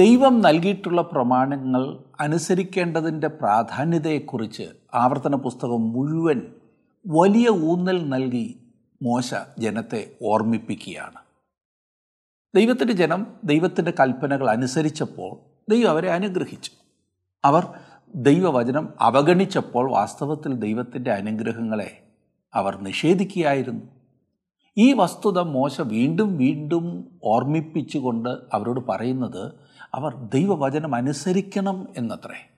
ദൈവം നൽകിയിട്ടുള്ള പ്രമാണങ്ങൾ അനുസരിക്കേണ്ടതിന്റെ പ്രാധാന്യതയെക്കുറിച്ച് ആവർത്തന പുസ്തകം മുഴുവൻ വലിയ ഊന്നൽ നൽകി മോശ ജനത്തെ ഓർമ്മിപ്പിക്കുകയാണ്. ദൈവത്തിന്റെ ജനം ദൈവത്തിന്റെ കൽപ്പനകൾ അനുസരിച്ചപ്പോൾ ദൈവം അവരെ അനുഗ്രഹിച്ചു. അവർ ദൈവവചനം അവഗണിച്ചപ്പോൾ വാസ്തവത്തിൽ ദൈവത്തിന്റെ അനുഗ്രഹങ്ങളെ അവർ നിഷേധിക്കുകയായിരുന്നു. ഈ വസ്തുത മോശ വീണ്ടും വീണ്ടും ഓർമ്മിപ്പിച്ചുകൊണ്ട് അവരോട് പറയുന്നത് അവർ ദൈവവചനം അനുസരിക്കണം എന്നത്രേ.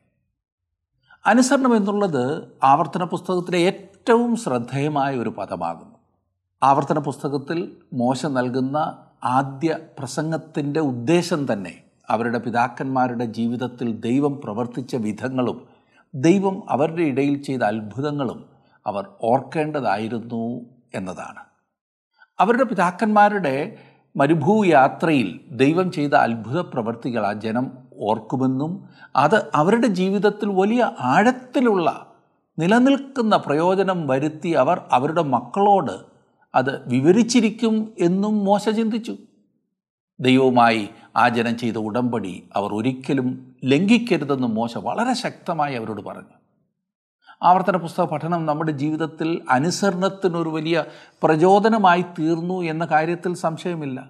അനുസരണം എന്നുള്ളത് ആവർത്തന പുസ്തകത്തിലെ ഏറ്റവും ശ്രദ്ധേയമായ ഒരു പദമാകുന്നു. ആവർത്തന പുസ്തകത്തിൽ മോശ നൽകുന്ന ആദ്യ പ്രസംഗത്തിന്റെ ഉദ്ദേശം തന്നെ അവരുടെ പിതാക്കന്മാരുടെ ജീവിതത്തിൽ ദൈവം പ്രവർത്തിച്ച വിധങ്ങളും ദൈവം അവരുടെ ഇടയിൽ ചെയ്ത അത്ഭുതങ്ങളും അവർ ഓർക്കേണ്ടതായിരുന്നു എന്നതാണ്. അവരുടെ പിതാക്കന്മാരുടെ മരുഭൂയാത്രയിൽ ദൈവം ചെയ്ത അത്ഭുത പ്രവർത്തികൾ ആ ജനം ഓർക്കുമെന്നും അത് അവരുടെ ജീവിതത്തിൽ വലിയ ആഴത്തിലുള്ള നിലനിൽക്കുന്ന പ്രയോജനം വരുത്തി അവർ അവരുടെ മക്കളോട് അത് വിവരിച്ചിരിക്കും എന്നും മോശ ചിന്തിച്ചു. ദൈവവുമായി ആ ജനം ചെയ്ത ഉടമ്പടി അവർ ഒരിക്കലും ലംഘിക്കരുതെന്ന് മോശ വളരെ ശക്തമായി അവരോട് പറഞ്ഞു. ആവർത്തന പുസ്തക പഠനം നമ്മുടെ ജീവിതത്തിൽ അനുസരണത്തിനൊരു വലിയ പ്രചോദനമായി തീർന്നു എന്ന കാര്യത്തിൽ സംശയമില്ല.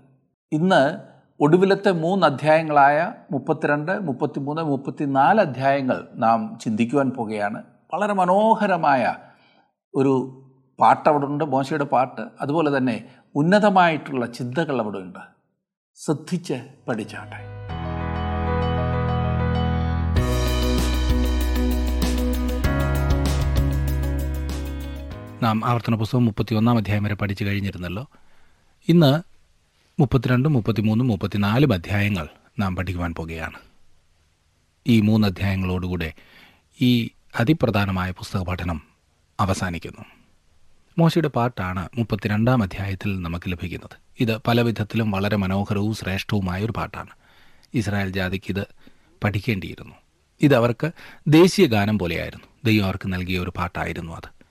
ഇന്ന് ഒടുവിലത്തെ മൂന്ന് അധ്യായങ്ങളായ മുപ്പത്തിരണ്ട് മുപ്പത്തിമൂന്ന് മുപ്പത്തിനാല് അധ്യായങ്ങൾ നാം ചിന്തിക്കുവാൻ പോകുകയാണ്. വളരെ മനോഹരമായ ഒരു പാട്ട് അവിടെ ഉണ്ട് മോശയുടെ പാട്ട്. അതുപോലെ തന്നെ ഉന്നതമായിട്ടുള്ള ചിന്തകൾ അവിടെ ഉണ്ട്. ശ്രദ്ധിച്ച് പഠിച്ചാട്ടെ. നാം ആവർത്തന പുസ്തകം മുപ്പത്തിയൊന്നാം അധ്യായം വരെ പഠിച്ചു കഴിഞ്ഞിരുന്നല്ലോ. ഇന്ന് മുപ്പത്തിരണ്ടും മുപ്പത്തിമൂന്നും മുപ്പത്തിനാലും അധ്യായങ്ങൾ നാം പഠിക്കുവാൻ പോകുകയാണ്. ഈ മൂന്ന് അധ്യായങ്ങളോടുകൂടെ ഈ അതിപ്രധാനമായ പുസ്തക പഠനം അവസാനിക്കുന്നു. മോശയുടെ പാട്ടാണ് മുപ്പത്തിരണ്ടാം അധ്യായത്തിൽ നമുക്ക് ലഭിക്കുന്നത്. ഇത് പല വിധത്തിലും വളരെ മനോഹരവും ശ്രേഷ്ഠവുമായ ഒരു പാട്ടാണ്. ഇസ്രായേൽ ജാതിക്ക് ഇത് പഠിക്കേണ്ടിയിരുന്നു. ഇത് അവർക്ക് ദേശീയ ഗാനം പോലെയായിരുന്നു. ദൈവം അവർക്ക് നൽകിയ ഒരു പാട്ടായിരുന്നു അത്.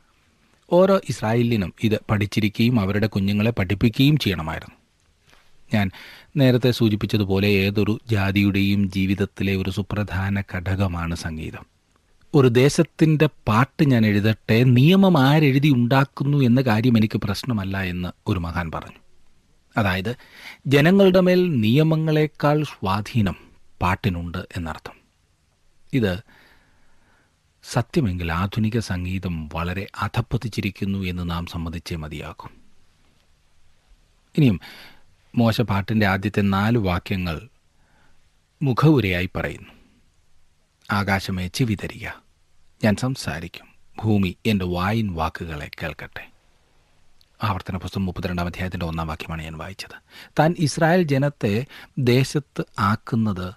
ഓരോ ഇസ്രായേലിനും ഇത് പഠിച്ചിരിക്കുകയും അവരുടെ കുഞ്ഞുങ്ങളെ പഠിപ്പിക്കുകയും ചെയ്യണമായിരുന്നു. ഞാൻ നേരത്തെ സൂചിപ്പിച്ചതുപോലെ ഏതൊരു ജാതിയുടെയും ജീവിതത്തിലെ ഒരു സുപ്രധാന ഘടകമാണ് സംഗീതം. ഒരു ദേശത്തിന്റെ പാട്ട് ഞാൻ എഴുതട്ടെ നിയമം ആരെഴുതി ഉണ്ടാക്കുന്നു എന്ന കാര്യം എനിക്ക് പ്രശ്നമല്ല എന്ന് ഒരു മഹാൻ പറഞ്ഞു. അതായത് ജനങ്ങളുടെ മേൽ നിയമങ്ങളെക്കാൾ സ്വാധീനം പാട്ടിനുണ്ട് എന്നർത്ഥം. ഇത് സത്യമെങ്കിൽ ആധുനിക സംഗീതം വളരെ അധപ്പതിച്ചിരിക്കുന്നു എന്ന് നാം സമ്മതിച്ചേ മതിയാകും. ഇനിയും മോശ പാട്ടിന്റെ ആദ്യത്തെ നാല് വാക്യങ്ങൾ മുഖവുരയായി പറയുന്നു. ആകാശമേ ചെവി തരിക ഞാൻ സംസാരിക്കും. ഭൂമി എന്റെ വായിൻ വാക്കുകളെ കേൾക്കട്ടെ. ആവർത്തന പുസ്തകം മുപ്പത്തിരണ്ടാം അധ്യായത്തിന്റെ ഒന്നാം വാക്യമാണ് ഞാൻ വായിച്ചത്. താൻ ഇസ്രായേൽ ജനത്തെ ദേശത്ത് ആക്കുന്നത്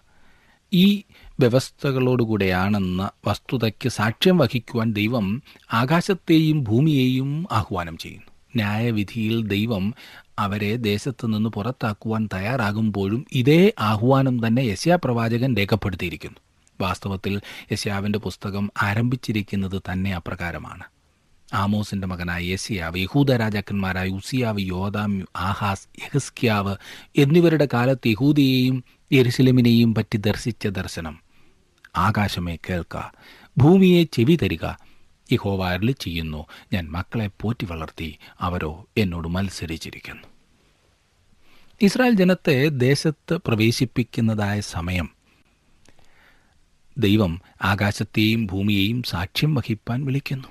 ഈ വ്യവസ്ഥകളോടുകൂടെയാണെന്ന വസ്തുതയ്ക്ക് സാക്ഷ്യം വഹിക്കുവാൻ ദൈവം ആകാശത്തെയും ഭൂമിയെയും ആഹ്വാനം ചെയ്യുന്നു. ന്യായവിധിയിൽ ദൈവം അവരെ ദേശത്ത് നിന്ന് പുറത്താക്കുവാൻ തയ്യാറാകുമ്പോഴും ഇതേ ആഹ്വാനം തന്നെ യശ്യാ പ്രവാചകൻ രേഖപ്പെടുത്തിയിരിക്കുന്നു. വാസ്തവത്തിൽ യശ്യാവിന്റെ പുസ്തകം ആരംഭിച്ചിരിക്കുന്നത് തന്നെ അപ്രകാരമാണ്. ആമോസിന്റെ മകനായ യസിയാവ് യഹൂദ രാജാക്കന്മാരായ ഉസിയാവ് യോദാം ആഹാസ് യഹസ്ക്യാവ് എന്നിവരുടെ കാലത്ത് യഹൂദിയെയും യെരുസലമിനെയും പറ്റി ദർശിച്ച ദർശനം. ആകാശമേ കേൾക്ക. ഭൂമിയെ ചെവി തരിക. അരുളി ചെയ്യുന്നു ഞാൻ മക്കളെ പോറ്റി വളർത്തി അവരോ എന്നോട് മത്സരിച്ചിരിക്കുന്നു. ഇസ്രായേൽ ജനത്തെ ദേശത്ത് പ്രവേശിപ്പിക്കുന്നതായ സമയം. ദൈവം ആകാശത്തെയും ഭൂമിയെയും സാക്ഷ്യം വഹിപ്പാൻ വിളിക്കുന്നു.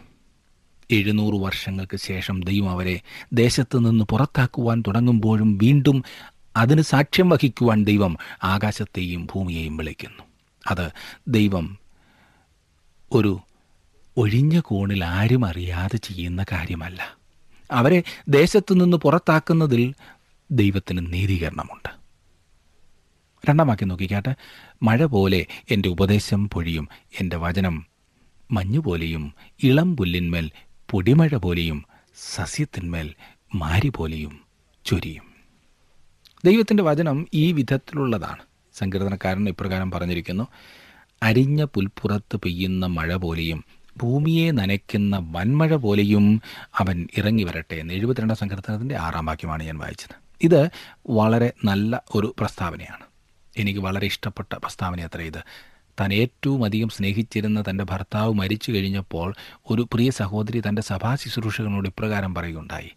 എഴുന്നൂറ് വർഷങ്ങൾക്ക് ശേഷം ദൈവം അവരെ ദേശത്ത് നിന്ന് പുറത്താക്കുവാൻ തുടങ്ങുമ്പോഴും വീണ്ടും അതിന് സാക്ഷ്യം വഹിക്കുവാൻ ദൈവം ആകാശത്തെയും ഭൂമിയെയും വിളിക്കുന്നു. അത് ദൈവം ഒരു ഒഴിഞ്ഞ കോണിൽ ആരും അറിയാതെ ചെയ്യുന്ന കാര്യമല്ല. അവരെ ദേശത്തു നിന്ന് പുറത്താക്കുന്നതിൽ ദൈവത്തിന് നീതീകരണമുണ്ട്. രണ്ടാം വാക്യം നോക്കിക്കാട്ടെ. മഴ പോലെ എന്റെ ഉപദേശം പൊഴിയും എന്റെ വചനം മഞ്ഞുപോലെയും ഇളം പുല്ലിന്മേൽ പൊടിമഴ പോലെയും സസ്യത്തിന്മേൽ മാരി പോലെയും ചൊരിയും. ദൈവത്തിന്റെ വചനം ഈ വിധത്തിലുള്ളതാണ്. സങ്കീർത്തനക്കാരൻ ഇപ്രകാരം പറഞ്ഞിരിക്കുന്നു. അരിഞ്ഞ പുൽപ്പുറത്ത് പെയ്യുന്ന മഴ പോലെയും ഭൂമിയെ നനയ്ക്കുന്ന വൻമഴ പോലെയും അവൻ ഇറങ്ങി വരട്ടെ എന്ന് എഴുപത്തിരണ്ടാം സങ്കീർത്തനത്തിന്റെ ആറാം വാക്യമാണ് ഞാൻ വായിച്ചത്. ഇത് വളരെ നല്ല ഒരു പ്രസ്താവനയാണ്. എനിക്ക് വളരെ ഇഷ്ടപ്പെട്ട പ്രസ്താവന അത്ര ഇത്. താൻ ഏറ്റവും അധികം സ്നേഹിച്ചിരുന്ന തന്റെ ഭർത്താവ് മരിച്ചു കഴിഞ്ഞപ്പോൾ ഒരു പ്രിയ സഹോദരി തന്റെ സഭാ ശുശ്രൂഷകനോട് ഇപ്രകാരം പറയുകയുണ്ടായി.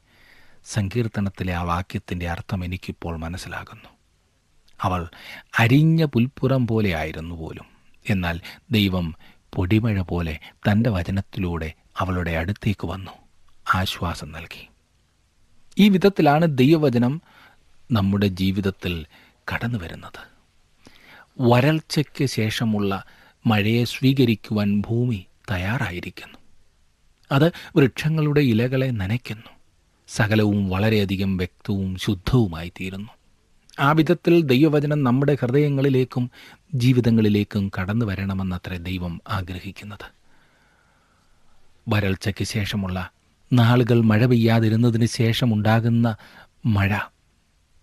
സങ്കീർത്തനത്തിലെ ആ വാക്യത്തിന്റെ അർത്ഥം എനിക്കിപ്പോൾ മനസ്സിലാകുന്നു. അവൾ അരിഞ്ഞ പുൽപ്പുറം പോലെയായിരുന്നു പോലും. എന്നാൽ ദൈവം പൊടിമഴ പോലെ തന്റെ വചനത്തിലൂടെ അവളുടെ അടുത്തേക്ക് വന്നു. ആശ്വാസം നൽകി. ഈ വിധത്തിലാണ് ദൈവവചനം നമ്മുടെ ജീവിതത്തിൽ കടന്നു വരുന്നത്. വരൾച്ചയ്ക്ക് ശേഷമുള്ള മഴയെ സ്വീകരിക്കുവാൻ ഭൂമി തയ്യാറായിരിക്കുന്നു. അത് വൃക്ഷങ്ങളുടെ ഇലകളെ നനയ്ക്കുന്നു. സകലവും വളരെയധികം വ്യക്തവും ശുദ്ധവുമായി തീരുന്നു ആ വിധത്തിൽ ദൈവവചനം നമ്മുടെ ഹൃദയങ്ങളിലേക്കും ജീവിതങ്ങളിലേക്കും കടന്നു വരണമെന്നത്രേ ദൈവം ആഗ്രഹിക്കുന്നത്. വരൾച്ചയ്ക്ക് ശേഷമുള്ള നാളുകൾ മഴ പെയ്യാതിരുന്നതിന് ശേഷമുണ്ടാകുന്ന മഴ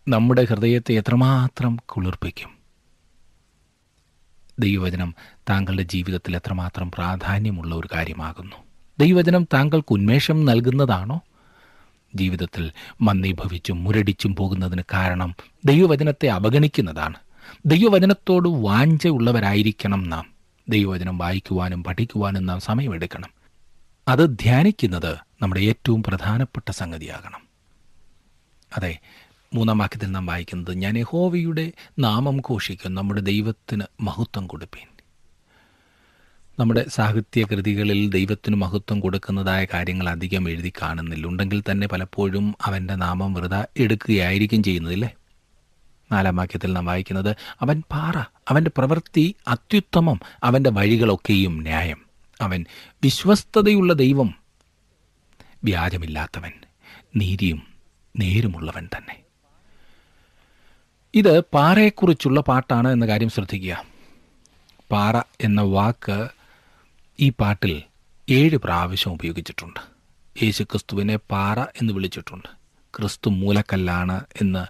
നമ്മുടെ ഹൃദയത്തെ എത്രമാത്രം കുളിർപ്പിക്കും. ദൈവവചനം താങ്കളുടെ ജീവിതത്തിൽ എത്രമാത്രം പ്രാധാന്യമുള്ള ഒരു കാര്യമാകുന്നു. ദൈവവചനം താങ്കൾക്ക് ഉന്മേഷം നൽകുന്നതാണോ? ജീവിതത്തിൽ മന്ദീഭവിച്ചും മുരടിച്ചും പോകുന്നതിന് കാരണം ദൈവവചനത്തെ അവഗണിക്കുന്നതാണ്. ദൈവവചനത്തോട് വാഞ്ചയുള്ളവരായിരിക്കണം നാം. ദൈവവചനം വായിക്കുവാനും പഠിക്കുവാനും നാം സമയമെടുക്കണം. അത് ധ്യാനിക്കുന്നത് നമ്മുടെ ഏറ്റവും പ്രധാനപ്പെട്ട സംഗതിയാകണം. അതെ മൂന്നാം വാക്യത്തിൽ നാം വായിക്കുന്നത് ഞാൻ യഹോവയുടെ നാമം ഘോഷിക്കും നമ്മുടെ ദൈവത്തിന് മഹത്വം കൊടുപ്പീൻ. നമ്മുടെ സാഹിത്യ കൃതികളിൽ ദൈവത്തിന് മഹത്വം കൊടുക്കുന്നതായ കാര്യങ്ങൾ അധികം എഴുതി കാണുന്നില്ല. ഉണ്ടെങ്കിൽ തന്നെ പലപ്പോഴും അവന്റെ നാമം വെറുതെ എടുക്കുകയായിരിക്കും ചെയ്യുന്നതില്ലേ? നാലാം വാക്യത്തിൽ നാം വായിക്കുന്നത് അവൻ പാറ അവന്റെ പ്രവൃത്തി അത്യുത്തമം അവന്റെ വഴികളൊക്കെയും ന്യായം. അവൻ വിശ്വസ്തതയുള്ള ദൈവം വ്യാജമില്ലാത്തവൻ നീതിയും നേരുമുള്ളവൻ തന്നെ. ഇത് പാറയെക്കുറിച്ചുള്ള പാട്ടാണ് എന്ന കാര്യം ശ്രദ്ധിക്കുക. പാറ എന്ന വാക്ക് ഈ പാട്ടിൽ ഏഴ് പ്രാവശ്യം ഉപയോഗിച്ചിട്ടുണ്ട്. യേശു ക്രിസ്തുവിനെ പാറ എന്ന് വിളിച്ചിട്ടുണ്ട്. ക്രിസ്തു മൂലക്കല്ലാണ് എന്ന്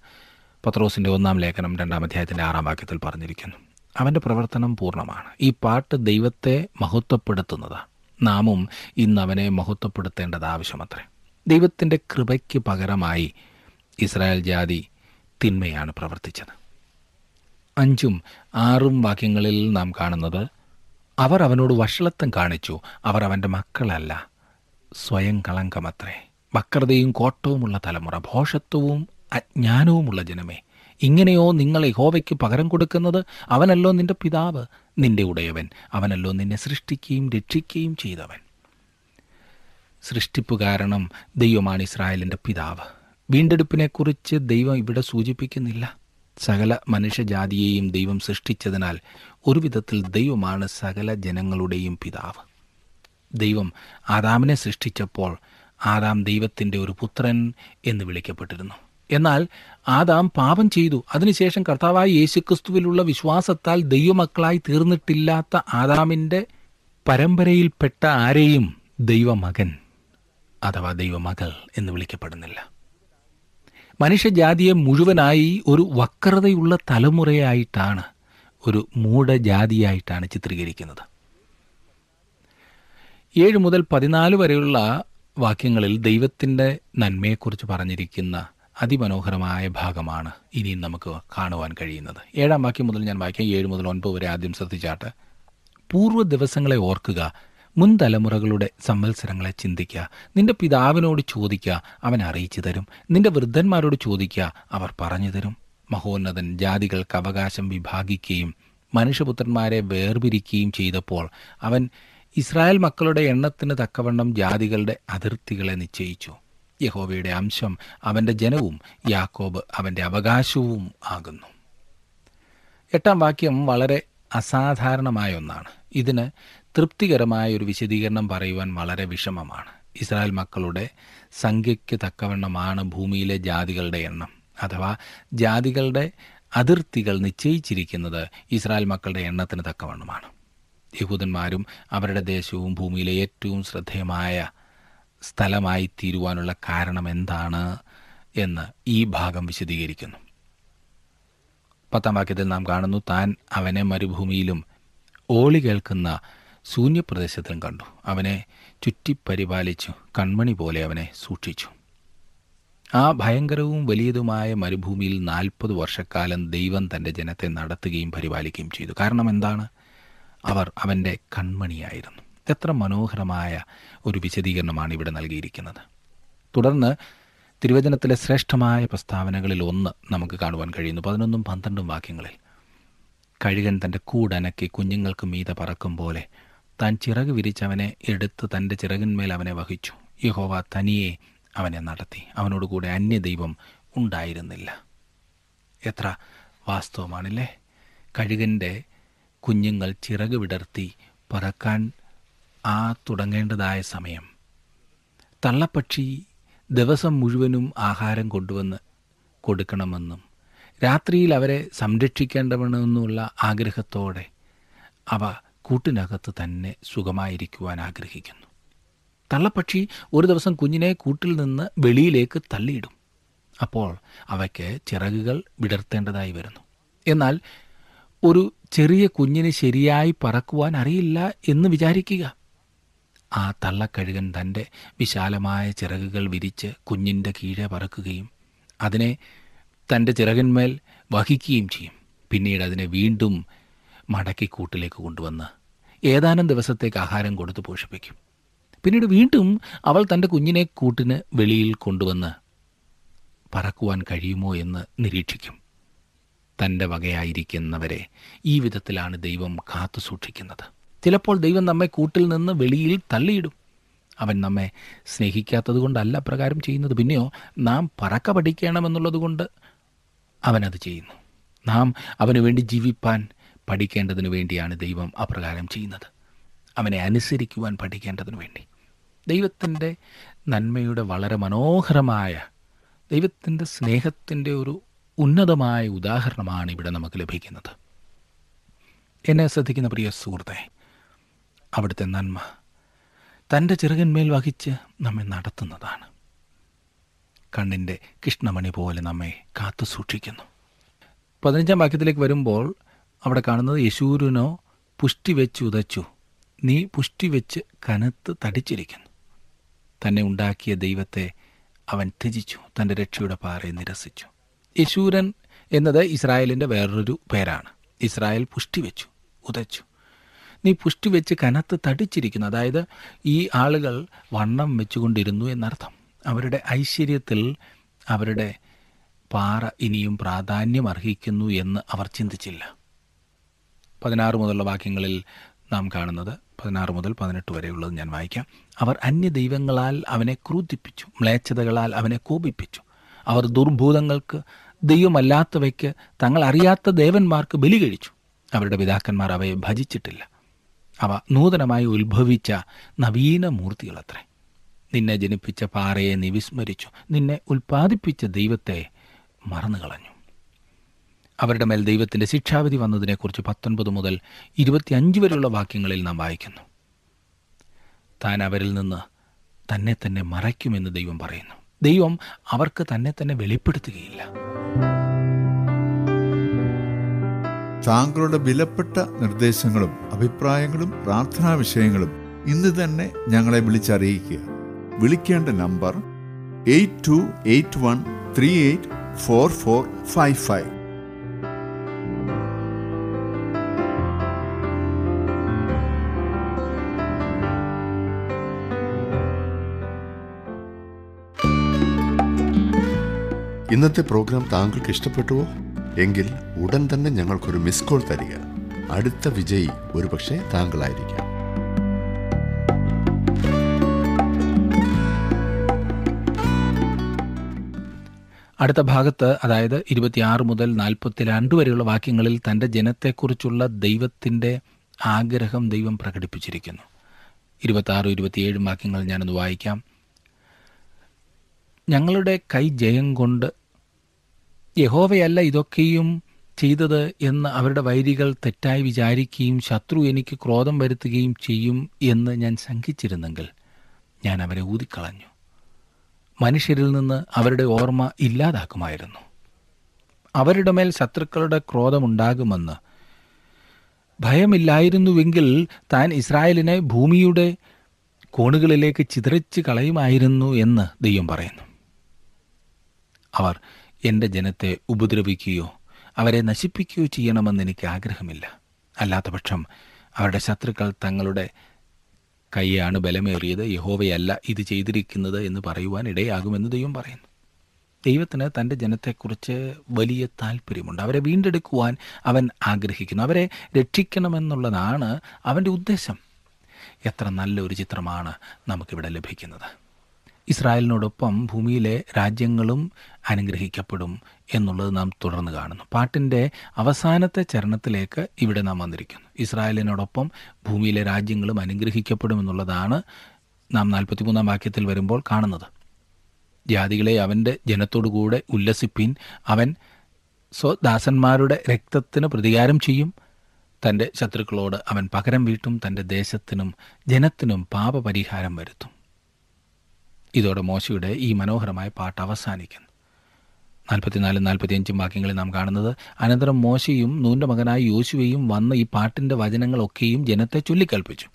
പത്രോസിന്റെ ഒന്നാം ലേഖനം രണ്ടാം അധ്യായത്തിന്റെ ആറാം വാക്യത്തിൽ പറഞ്ഞിരിക്കുന്നു. അവന്റെ പ്രവർത്തനം പൂർണമാണ്. ഈ പാട്ട് ദൈവത്തെ മഹത്വപ്പെടുത്തുന്നതാണ്. നാമും ഇന്ന് അവനെ മഹത്വപ്പെടുത്തേണ്ടത് ആവശ്യമത്രേ. ദൈവത്തിന്റെ കൃപയ്ക്ക് പകരമായി ഇസ്രായേൽ ജാതി തിന്മയാണ് പ്രവർത്തിച്ചത്. അഞ്ചും ആറും വാക്യങ്ങളിൽ നാം കാണുന്നത് അവർ അവനോട് വഷളത്വം കാണിച്ചു. അവർ അവന്റെ മക്കളല്ല. സ്വയം കളങ്കമത്രേ. വക്രതയും കോട്ടവുമുള്ള തലമുറ ഭോഷത്വവും അജ്ഞാനവുമുള്ള ജനമേ. ഇങ്ങനെയോ നിങ്ങൾ യഹോവയ്ക്ക് പകരം കൊടുക്കുന്നത് അവനല്ലോ നിന്റെ പിതാവ് നിന്റെ ഉടയവൻ. അവനല്ലോ നിന്നെ സൃഷ്ടിക്കുകയും രക്ഷിക്കുകയും ചെയ്തവൻ. സൃഷ്ടിപ്പ് കാരണം ദൈവമാണ് ഇസ്രായേലിന്റെ പിതാവ്. വീണ്ടെടുപ്പിനെക്കുറിച്ച് ദൈവം ഇവിടെ സൂചിപ്പിക്കുന്നില്ല. സകല മനുഷ്യജാതിയെയും ദൈവം സൃഷ്ടിച്ചതിനാൽ ഒരു വിധത്തിൽ ദൈവമാണ് സകല ജനങ്ങളുടെയും പിതാവ്. ദൈവം ആദാമിനെ സൃഷ്ടിച്ചപ്പോൾ ആദാം ദൈവത്തിന്റെ ഒരു പുത്രൻ എന്ന് വിളിക്കപ്പെട്ടിരുന്നു. എന്നാൽ ആദാം പാപം ചെയ്തു. അതിനുശേഷം കർത്താവായ യേശുക്രിസ്തുവിലുള്ള വിശ്വാസത്താൽ ദൈവമക്കളായി തീർന്നിട്ടില്ലാത്ത ആദാമിന്റെ പരമ്പരയിൽപ്പെട്ട ആരെയും ദൈവമകൻ അഥവാ ദൈവമകൾ എന്ന് വിളിക്കപ്പെടുന്നില്ല. മനുഷ്യജാതിയെ മുഴുവനായി ഒരു വക്രതയുള്ള തലമുറയായിട്ടാണ് ഒരു മൂഢജാതിയായിട്ടാണ് ചിത്രീകരിക്കുന്നത്. ഏഴ് മുതൽ പതിനാല് വരെയുള്ള വാക്യങ്ങളിൽ ദൈവത്തിന്റെ നന്മയെക്കുറിച്ച് പറഞ്ഞിരിക്കുന്ന അതിമനോഹരമായ ഭാഗമാണ് ഇനിയും നമുക്ക് കാണുവാൻ കഴിയുന്നത്. ഏഴാം വാക്യം മുതൽ ഞാൻ വായിക്കാം. ഏഴ് മുതൽ ഒൻപത് വരെ ആദ്യം ശ്രദ്ധിച്ചാട്ട്. പൂർവ ദിവസങ്ങളെ ഓർക്കുക. മുൻ തലമുറകളുടെ സംവത്സരങ്ങളെ ചിന്തിക്കുക. നിന്റെ പിതാവിനോട് ചോദിക്കുക അവൻ അറിയിച്ചു തരും. നിന്റെ വൃദ്ധന്മാരോട് ചോദിക്കുക അവർ പറഞ്ഞു തരും. മഹോന്നതൻ ജാതികൾക്ക് അവകാശം വിഭാഗിക്കുകയും മനുഷ്യപുത്രന്മാരെ വേർപിരിക്കുകയും ചെയ്തപ്പോൾ അവൻ ഇസ്രായേൽ മക്കളുടെ എണ്ണത്തിന് തക്കവണ്ണം ജാതികളുടെ അതിർത്തികളെ നിശ്ചയിച്ചു. യഹോവയുടെ അംശം അവന്റെ ജനവും യാക്കോബ് അവന്റെ അവകാശവും ആകുന്നു. എട്ടാം വാക്യം വളരെ അസാധാരണമായ ഒന്നാണ്. ഇതിന് തൃപ്തികരമായ ഒരു വിശദീകരണം പറയുവാൻ വളരെ വിഷമമാണ്. ഇസ്രായേൽ മക്കളുടെ സംഖ്യയ്ക്ക് തക്കവണ്ണമാണ് ഭൂമിയിലെ ജാതികളുടെ എണ്ണം. അഥവാ ജാതികളുടെ അതിർത്തികൾ നിശ്ചയിച്ചിരിക്കുന്നത് ഇസ്രായേൽ മക്കളുടെ എണ്ണത്തിന് തക്കവണ്ണമാണ്. യഹൂദന്മാരും അവരുടെ ദേശവും ഭൂമിയിലെ ഏറ്റവും ശ്രദ്ധേയമായ സ്ഥലമായി തീരുവാനുള്ള കാരണം എന്താണ് എന്ന് ഈ ഭാഗം വിശദീകരിക്കുന്നു. പത്താം വാക്യത്തിൽ നാം കാണുന്നു താൻ അവനെ മരുഭൂമിയിലും ഓളി കേൾക്കുന്ന ശൂന്യപ്രദേശത്തിലും കണ്ടു. അവനെ ചുറ്റിപ്പരിപാലിച്ചു കൺമണി പോലെ അവനെ സൂക്ഷിച്ചു. ആ ഭയങ്കരവും വലിയതുമായ മരുഭൂമിയിൽ നാൽപ്പത് വർഷക്കാലം ദൈവം തന്റെ ജനത്തെ നടത്തുകയും പരിപാലിക്കുകയും ചെയ്തു. കാരണം എന്താണ്? അവർ അവന്റെ കൺമണിയായിരുന്നു. എത്ര മനോഹരമായ ഒരു വിശദീകരണമാണ് ഇവിടെ നൽകിയിരിക്കുന്നത്. തുടർന്ന് തിരുവചനത്തിലെ ശ്രേഷ്ഠമായ പ്രസ്താവനകളിൽ ഒന്ന് നമുക്ക് കാണുവാൻ കഴിയുന്നു. പതിനൊന്നും പന്ത്രണ്ടും വാക്യങ്ങളിൽ കഴുകൻ തന്റെ കൂടനക്കി കുഞ്ഞുങ്ങൾക്ക് മീത പറക്കും പോലെ താൻ ചിറക് വിരിച്ചവനെ എടുത്ത് തന്റെ ചിറകിന്മേൽ അവനെ വഹിച്ചു. യഹോവ തനിയെ അവനെ നടത്തി. അവനോടുകൂടെ അന്യദൈവം ഉണ്ടായിരുന്നില്ല. എത്ര വാസ്തവമാണല്ലേ? കഴുകന്റെ കുഞ്ഞുങ്ങൾ ചിറക് വിടർത്തി പറക്കാൻ ആ തുടങ്ങേണ്ടതായ സമയം. തള്ളപ്പക്ഷി ദിവസം മുഴുവനും ആഹാരം കൊണ്ടുവന്ന് കൊടുക്കണമെന്നും രാത്രിയിൽ അവരെ സംരക്ഷിക്കേണ്ടവണമെന്നുള്ള ആഗ്രഹത്തോടെ അവ കൂട്ടിനകത്ത് തന്നെ സുഖമായിരിക്കുവാൻ ആഗ്രഹിക്കുന്നു. തള്ളപ്പക്ഷി ഒരു ദിവസം കുഞ്ഞിനെ കൂട്ടിൽ നിന്ന് വെളിയിലേക്ക് തള്ളിയിടും. അപ്പോൾ അവയ്ക്ക് ചിറകുകൾ വിടർത്തേണ്ടതായി വരുന്നു. എന്നാൽ ഒരു ചെറിയ കുഞ്ഞിന് ശരിയായി പറക്കുവാൻ അറിയില്ല എന്ന് വിചാരിക്കുക. ആ തള്ളക്കഴുകൻ തന്റെ വിശാലമായ ചിറകുകൾ വിരിച്ച് കുഞ്ഞിന്റെ കീഴെ പറക്കുകയും അതിനെ തന്റെ ചിറകന്മേൽ വഹിക്കുകയും ചെയ്യും. പിന്നീട് അതിനെ വീണ്ടും മടക്കി കൂട്ടിലേക്ക് കൊണ്ടുവന്ന് ഏതാനും ദിവസത്തേക്ക് ആഹാരം കൊടുത്ത് പോഷിപ്പിക്കും. പിന്നീട് വീണ്ടും അവൾ തന്റെ കുഞ്ഞിനെ കൂട്ടിന് വെളിയിൽ കൊണ്ടുവന്ന് പറക്കുവാൻ കഴിയുമോ എന്ന് നിരീക്ഷിക്കും. തന്റെ വകയായിരിക്കുന്നവരെ ഈ വിധത്തിലാണ് ദൈവം കാത്തു സൂക്ഷിക്കുന്നത്. ചിലപ്പോൾ ദൈവം നമ്മെ കൂട്ടിൽ നിന്ന് വെളിയിൽ തള്ളിയിടും. അവൻ നമ്മെ സ്നേഹിക്കാത്തത് കൊണ്ടല്ല പ്രകാരം ചെയ്യുന്നത്. പിന്നെയോ നാം പറക്ക പഠിക്കണമെന്നുള്ളത് കൊണ്ട് അവനത് ചെയ്യുന്നു. നാം അവന് വേണ്ടി ജീവിപ്പാൻ പഠിക്കേണ്ടതിനു വേണ്ടിയാണ് ദൈവം അപ്രകാരം ചെയ്യുന്നത്. അവനെ അനുസരിക്കുവാൻ പഠിക്കേണ്ടതിനു വേണ്ടി. ദൈവത്തിന്റെ നന്മയുടെ വളരെ മനോഹരമായ ദൈവത്തിന്റെ സ്നേഹത്തിന്റെ ഒരു ഉന്നതമായ ഉദാഹരണമാണ് ഇവിടെ നമുക്ക് ലഭിക്കുന്നത്. എന്നെ ശ്രദ്ധിക്കുന്ന പ്രിയ സുഹൃത്തെ അവിടുത്തെ നന്മ തന്റെ ചിറകന്മേൽ വഹിച്ച് നമ്മെ നടത്തുന്നതാണ്. കണ്ണിന്റെ കൃഷ്ണമണി പോലെ നമ്മെ കാത്തു സൂക്ഷിക്കുന്നു പതിനഞ്ചാം വാക്യത്തിലേക്ക് വരുമ്പോൾ അവിടെ കാണുന്നത് യശൂരിനോ പുഷ്ടി വെച്ച് ഉതച്ചു. നീ പുഷ്ടി വെച്ച് കനത്ത് തടിച്ചിരിക്കുന്നു. തന്നെ ഉണ്ടാക്കിയ ദൈവത്തെ അവൻ ത്യജിച്ചു. തന്റെ രക്ഷയുടെ പാറയെ നിരസിച്ചു. യശൂരൻ എന്നത് ഇസ്രായേലിന്റെ വേറൊരു പേരാണ്. ഇസ്രായേൽ പുഷ്ടി വെച്ചു ഉതച്ചു. നീ പുഷ്ടി വെച്ച് കനത്ത് തടിച്ചിരിക്കുന്നു. അതായത് ഈ ആളുകൾ വണ്ണം വെച്ചുകൊണ്ടിരുന്നു എന്നർത്ഥം. അവരുടെ ഐശ്വര്യത്തിൽ അവരുടെ പാറ ഇനിയും പ്രാധാന്യം അർഹിക്കുന്നു എന്ന് അവർ ചിന്തിച്ചില്ല. പതിനാറ് മുതലുള്ള വാക്യങ്ങളിൽ നാം കാണുന്നത് പതിനാറ് മുതൽ പതിനെട്ട് വരെയുള്ളത് ഞാൻ വായിക്കാം. അവർ അന്യ ദൈവങ്ങളാൽ അവനെ ക്രൂദ്ധിപ്പിച്ചു മ്ലേച്ഛതകളാൽ അവനെ കോപിപ്പിച്ചു. അവർ ദുർഭൂതങ്ങൾക്ക് ദൈവമല്ലാത്തവയ്ക്ക് തങ്ങൾ അറിയാത്ത ദേവന്മാർക്ക് ബലി കഴിച്ചു. അവരുടെ പിതാക്കന്മാർ അവയെ ഭജിച്ചിട്ടില്ല. അവ നൂതനമായി ഉത്ഭവിച്ച നവീന മൂർത്തികളത്രേ. നിന്നെ ജനിപ്പിച്ച പാറയെ നീ വിസ്മരിച്ചു. നിന്നെ ഉൽപ്പാദിപ്പിച്ച ദൈവത്തെ മറന്നുകളഞ്ഞു. അവരുടെ മേൽ ദൈവത്തിന്റെ ശിക്ഷാവിധി വന്നതിനെക്കുറിച്ച് പത്തൊൻപത് മുതൽ ഇരുപത്തിയഞ്ച് വരെയുള്ള വാക്യങ്ങളിൽ നാം വായിക്കുന്നു. താൻ അവരിൽ നിന്ന് തന്നെ തന്നെ മറയ്ക്കുമെന്ന് ദൈവം പറയുന്നു. ദൈവം അവർക്ക് തന്നെ തന്നെ വെളിപ്പെടുത്തുകയില്ല. താങ്കളുടെ വിലപ്പെട്ട നിർദ്ദേശങ്ങളും അഭിപ്രായങ്ങളും പ്രാർത്ഥനാ വിഷയങ്ങളും ഇന്ന് തന്നെ ഞങ്ങളെ വിളിച്ചറിയിക്കുക. വിളിക്കേണ്ട number eight two eight one three eight four four five five. ഇന്നത്തെ പ്രോഗ്രാം താങ്കൾക്ക് ഇഷ്ടപ്പെട്ടുവോ? എങ്കിൽ ഉടൻ തന്നെ ഞങ്ങൾക്കൊരു മിസ് കോൾ തരിക. അടുത്ത വിജയി ഒരുപക്ഷെ താങ്കളായിരിക്കാം. അടുത്ത ഭാഗത്ത് അതായത് ഇരുപത്തിയാറ് മുതൽ നാൽപ്പത്തിരണ്ട് വരെയുള്ള വാക്യങ്ങളിൽ തന്റെ ജനത്തെക്കുറിച്ചുള്ള ദൈവത്തിന്റെ ആഗ്രഹം ദൈവം പ്രകടിപ്പിച്ചിരിക്കുന്നു. ഇരുപത്താറ് ഇരുപത്തിയേഴും വാക്യങ്ങൾ ഞാനൊന്ന് വായിക്കാം. ഞങ്ങളുടെ കൈ ജയം കൊണ്ട് യഹോവയല്ല ഇതൊക്കെയും ചെയ്തത് എന്ന് അവരുടെ വൈരികൾ തെറ്റായി വിചാരിക്കുകയും ശത്രു എനിക്ക് ക്രോധം വരുത്തുകയും ചെയ്യും എന്ന് ഞാൻ ശങ്കിച്ചിരുന്നെങ്കിൽ ഞാൻ അവരെ ഊതിക്കളഞ്ഞു. മനുഷ്യരിൽ നിന്ന് അവരുടെ ഓർമ്മ ഇല്ലാതാക്കുമായിരുന്നു. അവരുടെ മേൽ ശത്രുക്കളുടെ ക്രോധമുണ്ടാകുമെന്ന് ഭയമില്ലായിരുന്നുവെങ്കിൽ താൻ ഇസ്രായേലിനെ ഭൂമിയുടെ കോണുകളിലേക്ക് ചിതറിച്ച് കളയുമായിരുന്നു എന്ന് ദൈവം പറയുന്നു. അവർ എന്റെ ജനത്തെ ഉപദ്രവിക്കുകയോ അവരെ നശിപ്പിക്കുകയോ ചെയ്യണമെന്ന് എനിക്ക് ആഗ്രഹമില്ല. അല്ലാത്തപക്ഷം അവരുടെ ശത്രുക്കൾ തങ്ങളുടെ കൈയാണ് ബലമേറിയത്. യഹോവയല്ല ഇത് ചെയ്തിരിക്കുന്നത് എന്ന് പറയുവാൻ ഇടയാകുമെന്ന് ദൈവം പറയുന്നു. ദൈവത്തിന് തന്റെ ജനത്തെക്കുറിച്ച് വലിയ താല്പര്യമുണ്ട് അവരെ വീണ്ടെടുക്കുവാൻ അവൻ ആഗ്രഹിക്കുന്നു. അവരെ രക്ഷിക്കണമെന്നുള്ളതാണ് അവന്റെ ഉദ്ദേശം. എത്ര നല്ലൊരു ചിത്രമാണ് നമുക്കിവിടെ ലഭിക്കുന്നത്. ഇസ്രായേലിനോടൊപ്പം ഭൂമിയിലെ രാജ്യങ്ങളും അനുഗ്രഹിക്കപ്പെടും എന്നുള്ളത് നാം തുടർന്ന് കാണുന്നു. പാട്ടിന്റെ അവസാനത്തെ ചരണത്തിലേക്ക് ഇവിടെ നാം വന്നിരിക്കുന്നു. ഇസ്രായേലിനോടൊപ്പം ഭൂമിയിലെ രാജ്യങ്ങളും അനുഗ്രഹിക്കപ്പെടും എന്നുള്ളതാണ് നാം നാൽപ്പത്തിമൂന്നാം വാക്യത്തിൽ വരുമ്പോൾ കാണുന്നത്. ജാതികളെ അവന്റെ ജനത്തോടുകൂടെ ഉല്ലസിപ്പിൻ. അവൻ സ്വദാസന്മാരുടെ രക്തത്തിന് പ്രതികാരം ചെയ്യും. തന്റെ ശത്രുക്കളോട് അവൻ പകരം വീട്ടും തന്റെ ദേശത്തിനും ജനത്തിനും പാപപരിഹാരം വരുത്തും. ഇതോടെ മോശയുടെ ഈ മനോഹരമായ പാട്ട് അവസാനിക്കുന്നു. നാൽപ്പത്തിനാലും നാൽപ്പത്തിയഞ്ചും വാക്യങ്ങളിൽ നാം കാണുന്നത് അനന്തരം മോശയും നൂന്റെ മകനായ യോശുവയും വന്ന് ഈ പാട്ടിന്റെ വചനങ്ങളൊക്കെയും ജനത്തെ ചൊല്ലിക്കൽപ്പിച്ചു.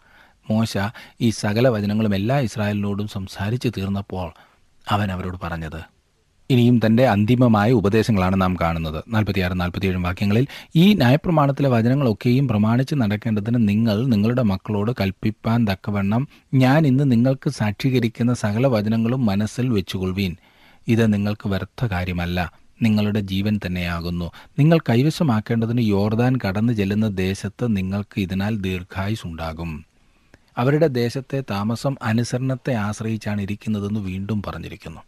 മോശ ഈ സകല വചനങ്ങളും എല്ലാ ഇസ്രായേലിനോടും സംസാരിച്ചു തീർന്നപ്പോൾ അവൻ അവരോട് പറഞ്ഞത് ഇനിയും തന്റെ അന്തിമമായ ഉപദേശങ്ങളാണ് നാം കാണുന്നത്. നാൽപ്പത്തിയാറ് നാൽപ്പത്തിയേഴും വാക്യങ്ങളിൽ ഈ ന്യായപ്രമാണത്തിലെ വചനങ്ങളൊക്കെയും പ്രമാണിച്ച് നടക്കേണ്ടതിന് നിങ്ങൾ നിങ്ങളുടെ മക്കളോട് കൽപ്പിപ്പാൻ തക്കവണ്ണം ഞാൻ ഇന്ന് നിങ്ങൾക്ക് സാക്ഷീകരിക്കുന്ന സകല വചനങ്ങളും മനസ്സിൽ വെച്ചുകൊള്ളുവീൻ. ഇത് നിങ്ങൾക്ക് വ്യർത്ഥ കാര്യമല്ല. നിങ്ങളുടെ ജീവൻ തന്നെയാകുന്നു. നിങ്ങൾ കൈവശമാക്കേണ്ടതിന് യോർദാൻ കടന്നു ചെല്ലുന്ന ദേശത്ത് നിങ്ങൾക്ക് ഇതിനാൽ ദീർഘായുസുണ്ടാകും അവരുടെ ദേശത്തെ താമസം അനുസരണത്തെ ആശ്രയിച്ചാണ് ഇരിക്കുന്നതെന്ന് വീണ്ടും പറഞ്ഞിരിക്കുന്നു.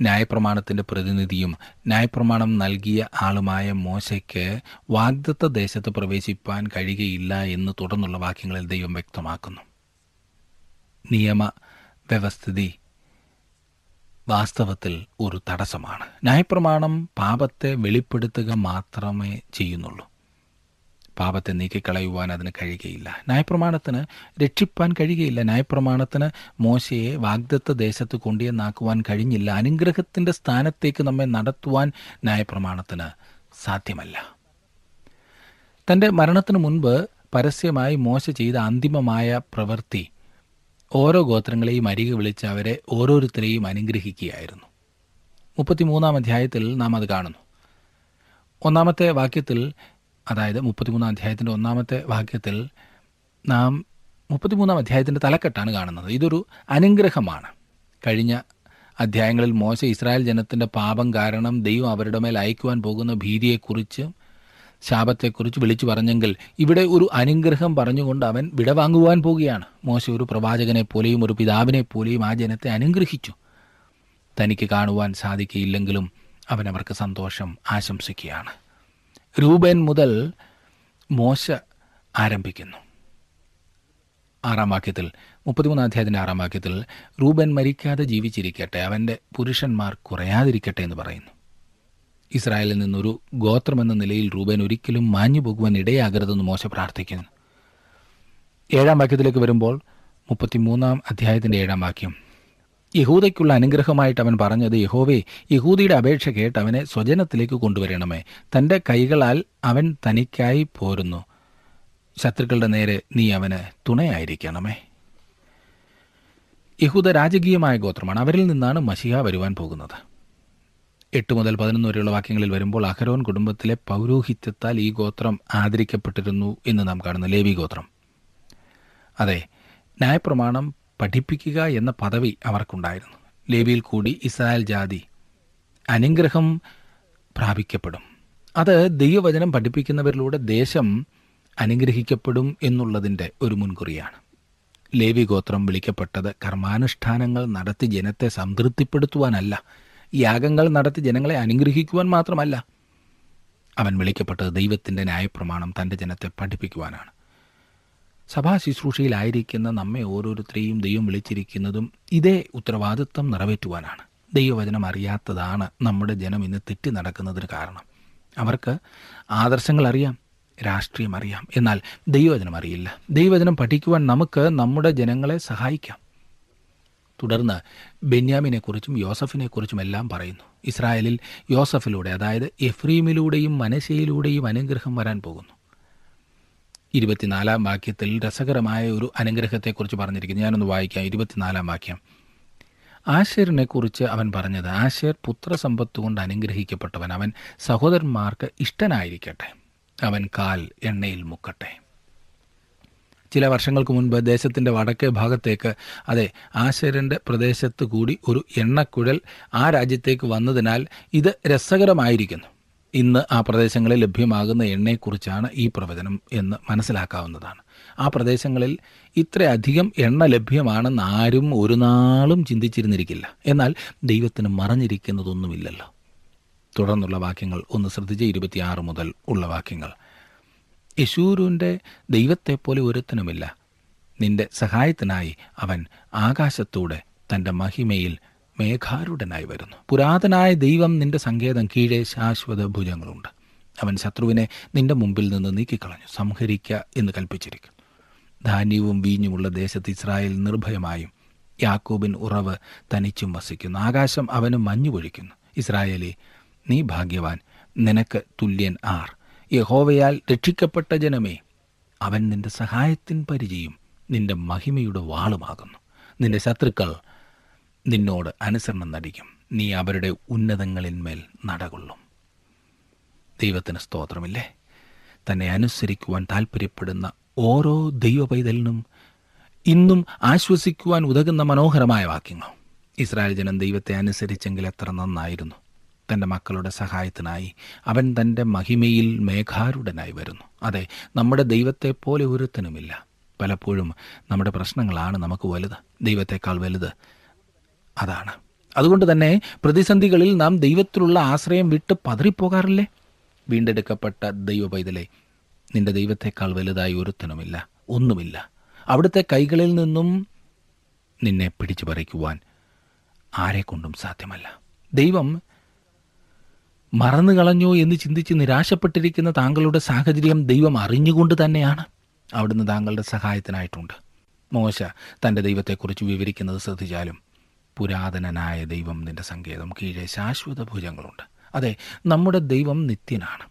ന്യായപ്രമാണത്തിന്റെ പ്രതിനിധിയും ന്യായപ്രമാണം നൽകിയ ആളുമായ മോശയ്ക്ക് വാഗ്ദത്ത ദേശത്ത് പ്രവേശിപ്പാൻ കഴിയുകയില്ല എന്ന് തുടർന്നുള്ള വാക്യങ്ങളിൽ ദൈവം വ്യക്തമാക്കുന്നു. നിയമ വ്യവസ്ഥിതി വാസ്തവത്തിൽ ഒരു തടസ്സമാണ്. ന്യായപ്രമാണം പാപത്തെ വെളിപ്പെടുത്തുക മാത്രമേ ചെയ്യുന്നുള്ളൂ. പാപത്തെ നീക്കിക്കളയുവാൻ അതിന് കഴിയുകയില്ല. ന്യായപ്രമാണത്തിന് രക്ഷിപ്പാൻ കഴിയുകയില്ല. ന്യായപ്രമാണത്തിന് മോശയെ വാഗ്ദത്ത ദേശത്ത് കൊണ്ടുവന്നാക്കുവാൻ കഴിഞ്ഞില്ല. അനുഗ്രഹത്തിന്റെ സ്ഥാനത്തേക്ക് നമ്മെ നടത്തുവാൻ ന്യായപ്രമാണത്തിന് സാധ്യമല്ല. തന്റെ മരണത്തിന് മുൻപ് പരസ്യമായി മോശ ചെയ്ത അന്തിമമായ പ്രവൃത്തി ഓരോ ഗോത്രങ്ങളെയും അരികെ വിളിച്ച് അവരെ ഓരോരുത്തരെയും അനുഗ്രഹിക്കുകയായിരുന്നു. മുപ്പത്തിമൂന്നാം അധ്യായത്തിൽ നാം അത് കാണുന്നു. ഒന്നാമത്തെ വാക്യത്തിൽ അതായത് മുപ്പത്തിമൂന്നാം അധ്യായത്തിന്റെ ഒന്നാമത്തെ വാക്യത്തിൽ നാം മുപ്പത്തിമൂന്നാം അധ്യായത്തിന്റെ തലക്കെട്ടാണ് കാണുന്നത്. ഇതൊരു അനുഗ്രഹമാണ്. കഴിഞ്ഞ അധ്യായങ്ങളിൽ മോശ ഇസ്രായേൽ ജനത്തിന്റെ പാപം കാരണം ദൈവം അവരുടെ മേൽ അയക്കുവാൻ പോകുന്ന ഭീതിയെക്കുറിച്ച് ശാപത്തെക്കുറിച്ച് വിളിച്ചു പറഞ്ഞെങ്കിൽ ഇവിടെ ഒരു അനുഗ്രഹം പറഞ്ഞുകൊണ്ട് അവൻ വിടവാങ്ങുവാൻ പോവുകയാണ് മോശ ഒരു പ്രവാചകനെ പോലെയും ഒരു പിതാവിനെ പോലെയും ആ ജനത്തെ അനുഗ്രഹിച്ചു. തനിക്ക് കാണുവാൻ സാധിക്കയില്ലെങ്കിലും അവൻ അവർക്ക് സന്തോഷം ആശംസിക്കുകയാണ്. രൂപൻ മുതൽ മോശ ആരംഭിക്കുന്നു. ആറാം വാക്യത്തിൽ മുപ്പത്തിമൂന്നാം അധ്യായത്തിന്റെ ആറാം വാക്യത്തിൽ റൂബൻ മരിക്കാതെ ജീവിച്ചിരിക്കട്ടെ അവന്റെ പുരുഷന്മാർ കുറയാതിരിക്കട്ടെ എന്ന് പറയുന്നു. ഇസ്രായേലിൽ നിന്നൊരു ഗോത്രമെന്ന നിലയിൽ റൂബൻ ഒരിക്കലും മാഞ്ഞു പോകുവാൻ ഇടയാകരുതെന്ന് മോശ പ്രാർത്ഥിക്കുന്നു. ഏഴാം വാക്യത്തിലേക്ക് വരുമ്പോൾ മുപ്പത്തിമൂന്നാം അധ്യായത്തിന്റെ ഏഴാം വാക്യം യഹൂദയ്ക്കുള്ള അനുഗ്രഹമായിട്ട് അവൻ പറഞ്ഞത് യഹോവേ യഹൂദിയുടെ അപേക്ഷ കേട്ട് അവനെ സ്വജനത്തിലേക്ക് കൊണ്ടുവരണമേ. തന്റെ കൈകളാൽ അവൻ തനിക്കായി പോരുന്നു. ശത്രുക്കളുടെ നേരെ നീ അവന് തുണയായിരിക്കണമേ. യഹൂദ രാജകീയമായ ഗോത്രമാണ്. അവരിൽ നിന്നാണ് മഷിഹ വരുവാൻ പോകുന്നത്. എട്ട് മുതൽ പതിനൊന്ന് വരെയുള്ള വാക്യങ്ങളിൽ വരുമ്പോൾ അഹരോൻ കുടുംബത്തിലെ പൗരോഹിത്യത്താൽ ഈ ഗോത്രം ആദരിക്കപ്പെട്ടിരുന്നു എന്ന് നാം കാണുന്നു. ലേവി ഗോത്രം. അതെ ന്യായപ്രമാണം പഠിപ്പിക്കുക എന്ന പദവി അവർക്കുണ്ടായിരുന്നു. ലേവിയിൽ കൂടി ഇസ്രായേൽ ജാതി അനുഗ്രഹം പ്രാപിക്കപ്പെടും. അത് ദൈവവചനം പഠിപ്പിക്കുന്നവരിലൂടെ ദേശം അനുഗ്രഹിക്കപ്പെടും എന്നുള്ളതിന്റെ ഒരു മുൻകുറിയാണ്. ലേവി ഗോത്രം വിളിക്കപ്പെട്ടത് കർമാനുഷ്ഠാനങ്ങൾ നടത്തി ജനത്തെ സംതൃപ്തിപ്പെടുത്തുവാനല്ല. യാഗങ്ങൾ നടത്തി ജനങ്ങളെ അനുഗ്രഹിക്കുവാൻ മാത്രമല്ല. അവൻ വിളിക്കപ്പെട്ടത് ദൈവത്തിന്റെ ന്യായപ്രമാണം തന്റെ ജനത്തെ പഠിപ്പിക്കുവാനാണ്. സഭാ ശുശ്രൂഷയിലായിരിക്കുന്ന നമ്മെ ഓരോരുത്തരെയും ദൈവം വിളിച്ചിരിക്കുന്നതും ഇതേ ഉത്തരവാദിത്വം നിറവേറ്റുവാനാണ്. ദൈവവചനം അറിയാത്തതാണ് നമ്മുടെ ജനം ഇന്ന് തെറ്റി നടക്കുന്നതിന് കാരണം. അവർക്ക് ആദർശങ്ങൾ അറിയാം രാഷ്ട്രീയം അറിയാം. എന്നാൽ ദൈവവചനം അറിയില്ല. ദൈവവചനം പഠിക്കുവാൻ നമുക്ക് നമ്മുടെ ജനങ്ങളെ സഹായിക്കാം. തുടർന്ന് ബെന്യാമിനെക്കുറിച്ചും യോസഫിനെക്കുറിച്ചും എല്ലാം പറയുന്നു. ഇസ്രായേലിൽ യോസഫിലൂടെ അതായത് എഫ്രീമിലൂടെയും മനശയിലൂടെയും അനുഗ്രഹം വരാൻ പോകുന്നു. ഇരുപത്തിനാലാം വാക്യത്തിൽ രസകരമായ ഒരു അനുഗ്രഹത്തെക്കുറിച്ച് പറഞ്ഞിരിക്കുന്നു. ഞാനൊന്ന് വായിക്കാം. ഇരുപത്തിനാലാം വാക്യം. ആശേറിനെക്കുറിച്ച് അവൻ പറഞ്ഞത് ആശേർ പുത്രസമ്പത്ത് കൊണ്ട് അനുഗ്രഹിക്കപ്പെട്ടവൻ അവൻ സഹോദരന്മാർക്ക് ഇഷ്ടനായിരിക്കട്ടെ. അവൻ കാൽ എണ്ണയിൽ മുക്കട്ടെ. ചില വർഷങ്ങൾക്ക് മുൻപ് ദേശത്തിന്റെ വടക്കേ ഭാഗത്തേക്ക് അതെ ആശേരന്റെ പ്രദേശത്ത് കൂടി ഒരു എണ്ണക്കുഴൽ ആ രാജ്യത്തേക്ക് വന്നതിനാൽ ഇത് രസകരമായിരിക്കുന്നു. ഇന്ന് ആ പ്രദേശങ്ങളിൽ ലഭ്യമാകുന്ന എണ്ണയെക്കുറിച്ചാണ് ഈ പ്രവചനം എന്ന് മനസ്സിലാക്കാവുന്നതാണ്. ആ പ്രദേശങ്ങളിൽ ഇത്രയധികം എണ്ണ ലഭ്യമാണെന്ന് ആരും ഒരു നാളും ചിന്തിച്ചിരുന്നിരിക്കില്ല. എന്നാൽ ദൈവത്തിന് മറഞ്ഞിരിക്കുന്നതൊന്നുമില്ലല്ലോ. തുടർന്നുള്ള വാക്യങ്ങൾ ഒന്ന് ശ്രദ്ധിച്ച് ഇരുപത്തിയാറ് മുതൽ ഉള്ള വാക്യങ്ങൾ. യശൂരുവിന്റെ ദൈവത്തെപ്പോലെ ഒരുത്തനുമില്ല. നിന്റെ സഹായത്തിനായി അവൻ ആകാശത്തൂടെ തന്റെ മഹിമയിൽ മേഘാരുടനായി വരുന്നു. പുരാതനായ ദൈവം നിന്റെ സങ്കേതം കീഴേ ശാശ്വത ഭുജങ്ങളുണ്ട്. അവൻ ശത്രുവിനെ നിന്റെ മുമ്പിൽ നിന്ന് നീക്കിക്കളഞ്ഞു. സംഹരിക്ക എന്ന് കൽപ്പിച്ചിരിക്കുന്നു. ധാന്യവും വീഞ്ഞുമുള്ള ദേശത്ത് ഇസ്രായേൽ നിർഭയമായും യാക്കോബിൻ ഉറവ് തനിച്ചും വസിക്കുന്നു. ആകാശം അവന് മഞ്ഞു പൊഴിക്കുന്നു. ഇസ്രായേലി നീ ഭാഗ്യവാൻ. നിനക്ക് തുല്യൻ ആർ. യഹോവയാൽ രക്ഷിക്കപ്പെട്ട ജനമേ അവൻ നിന്റെ സഹായത്തിൻ പരിചയം നിന്റെ മഹിമയുടെ വാളുമാകുന്നു. നിന്റെ ശത്രുക്കൾ നിന്നോട് അനുസരണം നടിക്കും. നീ അവരുടെ ഉന്നതങ്ങളിന്മേൽ നടകൊള്ളും. ദൈവത്തിന് സ്തോത്രമില്ലേ? തന്നെ അനുസരിക്കുവാൻ താല്പര്യപ്പെടുന്ന ഓരോ ദൈവ പൈതലിനും ഇന്നും ആശ്വസിക്കുവാൻ ഉതകുന്ന മനോഹരമായ വാക്യങ്ങൾ. ഇസ്രായേൽ ജനം ദൈവത്തെ അനുസരിച്ചെങ്കിൽ എത്ര നന്നായിരുന്നു. തന്റെ മക്കളുടെ സഹായത്തിനായി അവൻ തന്റെ മഹിമയിൽ മേഘാരുടനായി വരുന്നു. അതെ നമ്മുടെ ദൈവത്തെ പോലെ ഒരുത്തനുമില്ല. പലപ്പോഴും നമ്മുടെ പ്രശ്നങ്ങളാണ് നമുക്ക് വലുത്. ദൈവത്തെക്കാൾ വലുത് അതാണ്. അതുകൊണ്ട് തന്നെ പ്രതിസന്ധികളിൽ നാം ദൈവത്തിലുള്ള ആശ്രയം വിട്ട് പതറിപ്പോകാറില്ലേ? വീണ്ടെടുക്കപ്പെട്ട ദൈവ പൈതലെ നിന്റെ ദൈവത്തെക്കാൾ വലുതായി ഒരുത്തനുമില്ല ഒന്നുമില്ല. അവിടുത്തെ കൈകളിൽ നിന്നും നിന്നെ പിടിച്ചു പറിക്കുവാൻ ആരെക്കൊണ്ടും സാധ്യമല്ല. ദൈവം മറന്നു കളഞ്ഞോ എന്ന് ചിന്തിച്ച് നിരാശപ്പെട്ടിരിക്കുന്ന താങ്കളുടെ സാഹചര്യം ദൈവം അറിഞ്ഞുകൊണ്ട് തന്നെയാണ്. അവിടുന്ന് താങ്കളുടെ സഹായത്തിനായിട്ടുണ്ട്. മോശ തന്റെ ദൈവത്തെക്കുറിച്ച് വിവരിക്കുന്നത് ശ്രദ്ധിച്ചാലും പുരാതനനായ ദൈവം നിന്റെ സങ്കേതം കീഴെ ശാശ്വത ഭുജങ്ങളുണ്ട്. അതെ നമ്മുടെ ദൈവം നിത്യനാണ്.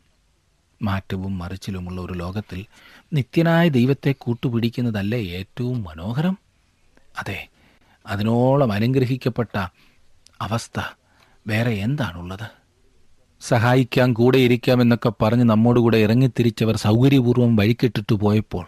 മാറ്റവും മറിച്ചിലുമുള്ള ഒരു ലോകത്തിൽ നിത്യനായ ദൈവത്തെ കൂട്ടുപിടിക്കുന്നതല്ലേ ഏറ്റവും മനോഹരം? അതെ അതിനോളം അനുഗ്രഹിക്കപ്പെട്ട അവസ്ഥ വേറെ എന്താണുള്ളത്? സഹായിക്കാം കൂടെ ഇരിക്കാമെന്നൊക്കെ പറഞ്ഞ് നമ്മോടുകൂടെ ഇറങ്ങിത്തിരിച്ചവർ സൗകര്യപൂർവം വഴിക്കിട്ടിട്ട് പോയപ്പോൾ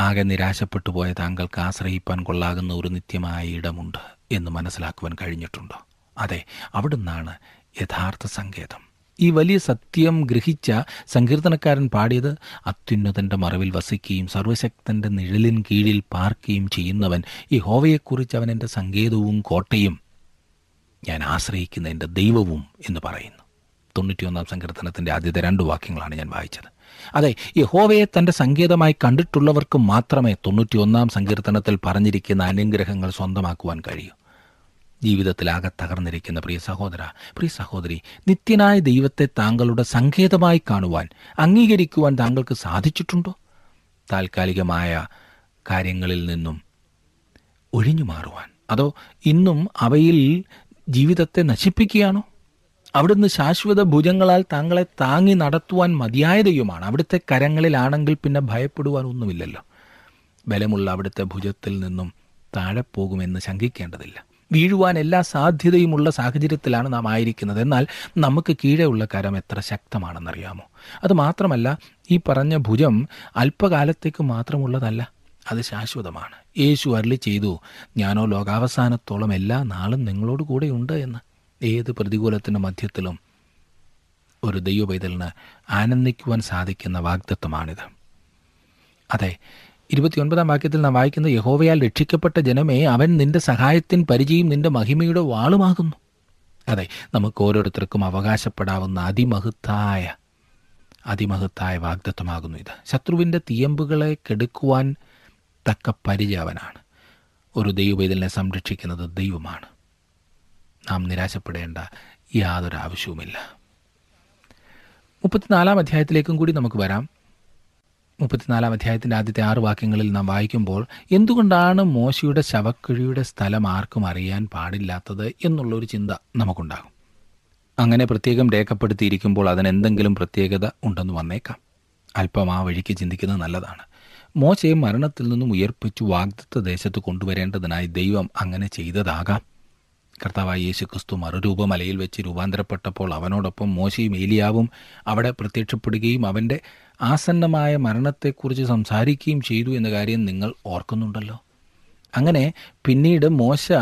ആകെ നിരാശപ്പെട്ടു പോയ താങ്കൾക്ക് ആശ്രയിപ്പാൻ കൊള്ളാകുന്ന ഒരു നിത്യമായ ഇടമുണ്ട് എന്ന് മനസ്സിലാക്കുവാൻ കഴിഞ്ഞിട്ടുണ്ടോ? അതെ അവിടുന്നാണ് യഥാർത്ഥ സങ്കേതം. ഈ വലിയ സത്യം ഗ്രഹിച്ച സങ്കീർത്തനക്കാരൻ പാടിയത് അത്യുന്നതന്റെ മറവിൽ വസിക്കുകയും സർവശക്തന്റെ നിഴലിൻ കീഴിൽ പാർക്കുകയും ചെയ്യുന്നവൻ ഈ ഹോവയെക്കുറിച്ച് അവൻ എന്റെ സങ്കേതവും കോട്ടയും ഞാൻ ആശ്രയിക്കുന്ന എന്റെ ദൈവവും എന്ന് പറയുന്നു. തൊണ്ണൂറ്റിയൊന്നാം സങ്കീർത്തനത്തിന്റെ ആദ്യത്തെ രണ്ട് വാക്യങ്ങളാണ് ഞാൻ വായിച്ചത്. അതെ യഹോവയെ തന്റെ സങ്കേതമായി കണ്ടിട്ടുള്ളവർക്ക് മാത്രമേ തൊണ്ണൂറ്റിയൊന്നാം സങ്കീർത്തനത്തിൽ പറഞ്ഞിരിക്കുന്ന അനുഗ്രഹങ്ങൾ സ്വന്തമാക്കുവാൻ കഴിയൂ. ജീവിതത്തിലാകെ തകർന്നിരിക്കുന്ന പ്രിയ സഹോദര പ്രിയ സഹോദരി നിത്യനായ ദൈവത്തെ താങ്കളുടെ സങ്കേതമായി കാണുവാൻ അംഗീകരിക്കുവാൻ താങ്കൾക്ക് സാധിച്ചിട്ടുണ്ടോ? താൽക്കാലികമായ കാര്യങ്ങളിൽ നിന്നും ഒഴിഞ്ഞു മാറുവാൻ അതോ ഇന്നും അവയിൽ ജീവിതത്തെ നശിപ്പിക്കുകയാണോ? അവിടുന്ന് ശാശ്വത ഭുജങ്ങളാൽ താങ്കളെ താങ്ങി നടത്തുവാൻ മതിയായ ദൈവമാണ് അവിടുത്തെ കരങ്ങളിലാണെങ്കിൽ പിന്നെ ഭയപ്പെടുവാൻ ഒന്നുമില്ലല്ലോ. ബലമുള്ള അവിടുത്തെ ഭുജത്തിൽ നിന്നും താഴെ പോകുമെന്ന് ശങ്കിക്കേണ്ടതില്ല. വീഴുവാൻ എല്ലാ സാധ്യതയുമുള്ള സാഹചര്യത്തിലാണ് നാം ആയിരിക്കുന്നത്. എന്നാൽ നമുക്ക് കീഴെയുള്ള കരം എത്ര ശക്തമാണെന്നറിയാമോ? അത് മാത്രമല്ല ഈ പറഞ്ഞ ഭുജം അല്പകാലത്തേക്ക് മാത്രമുള്ളതല്ല അത് ശാശ്വതമാണ്. യേശു അരളി ചെയ്തു ഞാനോ ലോകാവസാനത്തോളം എല്ലാ നാളും നിങ്ങളോട് കൂടെയുണ്ട് എന്ന്. ഏത് പ്രതികൂലത്തിന്റെ മധ്യത്തിലും ഒരു ദൈവപൈതലിന് ആനന്ദിക്കുവാൻ സാധിക്കുന്ന വാഗ്ദത്വമാണിത് അതെ ഇരുപത്തിയൊൻപതാം വാക്യത്തിൽ നാം വായിക്കുന്ന യഹോവയാൽ രക്ഷിക്കപ്പെട്ട ജനമേ അവൻ നിന്റെ സഹായത്തിൻ പരിചയം നിന്റെ മഹിമയുടെ വാളുമാകുന്നു. അതെ നമുക്ക് ഓരോരുത്തർക്കും അവകാശപ്പെടാവുന്ന അതിമഹത്തായ അതിമഹത്തായ വാഗ്ദത്വമാകുന്നു ഇത്. ശത്രുവിന്റെ തീയമ്പുകളെ കെടുക്കുവാൻ തക്ക പരിചയവനാണ്. ഒരു ദൈവവേദലിനെ സംരക്ഷിക്കുന്നത് ദൈവമാണ്. നാം നിരാശപ്പെടേണ്ട യാതൊരു ആവശ്യവുമില്ല. മുപ്പത്തിനാലാം അധ്യായത്തിലേക്കും കൂടി നമുക്ക് വരാം. മുപ്പത്തിനാലാം അധ്യായത്തിന്റെ ആദ്യത്തെ ആറ് വാക്യങ്ങളിൽ നാം വായിക്കുമ്പോൾ എന്തുകൊണ്ടാണ് മോശയുടെ ശവക്കുഴിയുടെ സ്ഥലം ആർക്കും അറിയാൻ പാടില്ലാത്തത്? എന്നുള്ളൊരു ചിന്ത നമുക്കുണ്ടാകും. അങ്ങനെ പ്രത്യേകം രേഖപ്പെടുത്തിയിരിക്കുമ്പോൾ അതിനെന്തെങ്കിലും പ്രത്യേകത ഉണ്ടെന്ന് വന്നേക്കാം. അല്പം ആ വഴിക്ക് ചിന്തിക്കുന്നത് നല്ലതാണ്. മോശയെ മരണത്തിൽ നിന്നും ഉയർപ്പിച്ചു വാഗ്ദത്ത ദേശത്ത് കൊണ്ടുവരേണ്ടതിനായി ദൈവം അങ്ങനെ ചെയ്തതാകാം. കർത്താവായ യേശു ക്രിസ്തു മറുരൂപമലയിൽ വെച്ച് രൂപാന്തരപ്പെട്ടപ്പോൾ അവനോടൊപ്പം മോശയും ഏലിയാവും അവിടെ പ്രത്യക്ഷപ്പെടുകയും അവന്റെ ആസന്നമായ മരണത്തെക്കുറിച്ച് സംസാരിക്കുകയും ചെയ്തു എന്ന കാര്യം നിങ്ങൾ ഓർക്കുന്നുണ്ടല്ലോ. അങ്ങനെ പിന്നീട് മോശ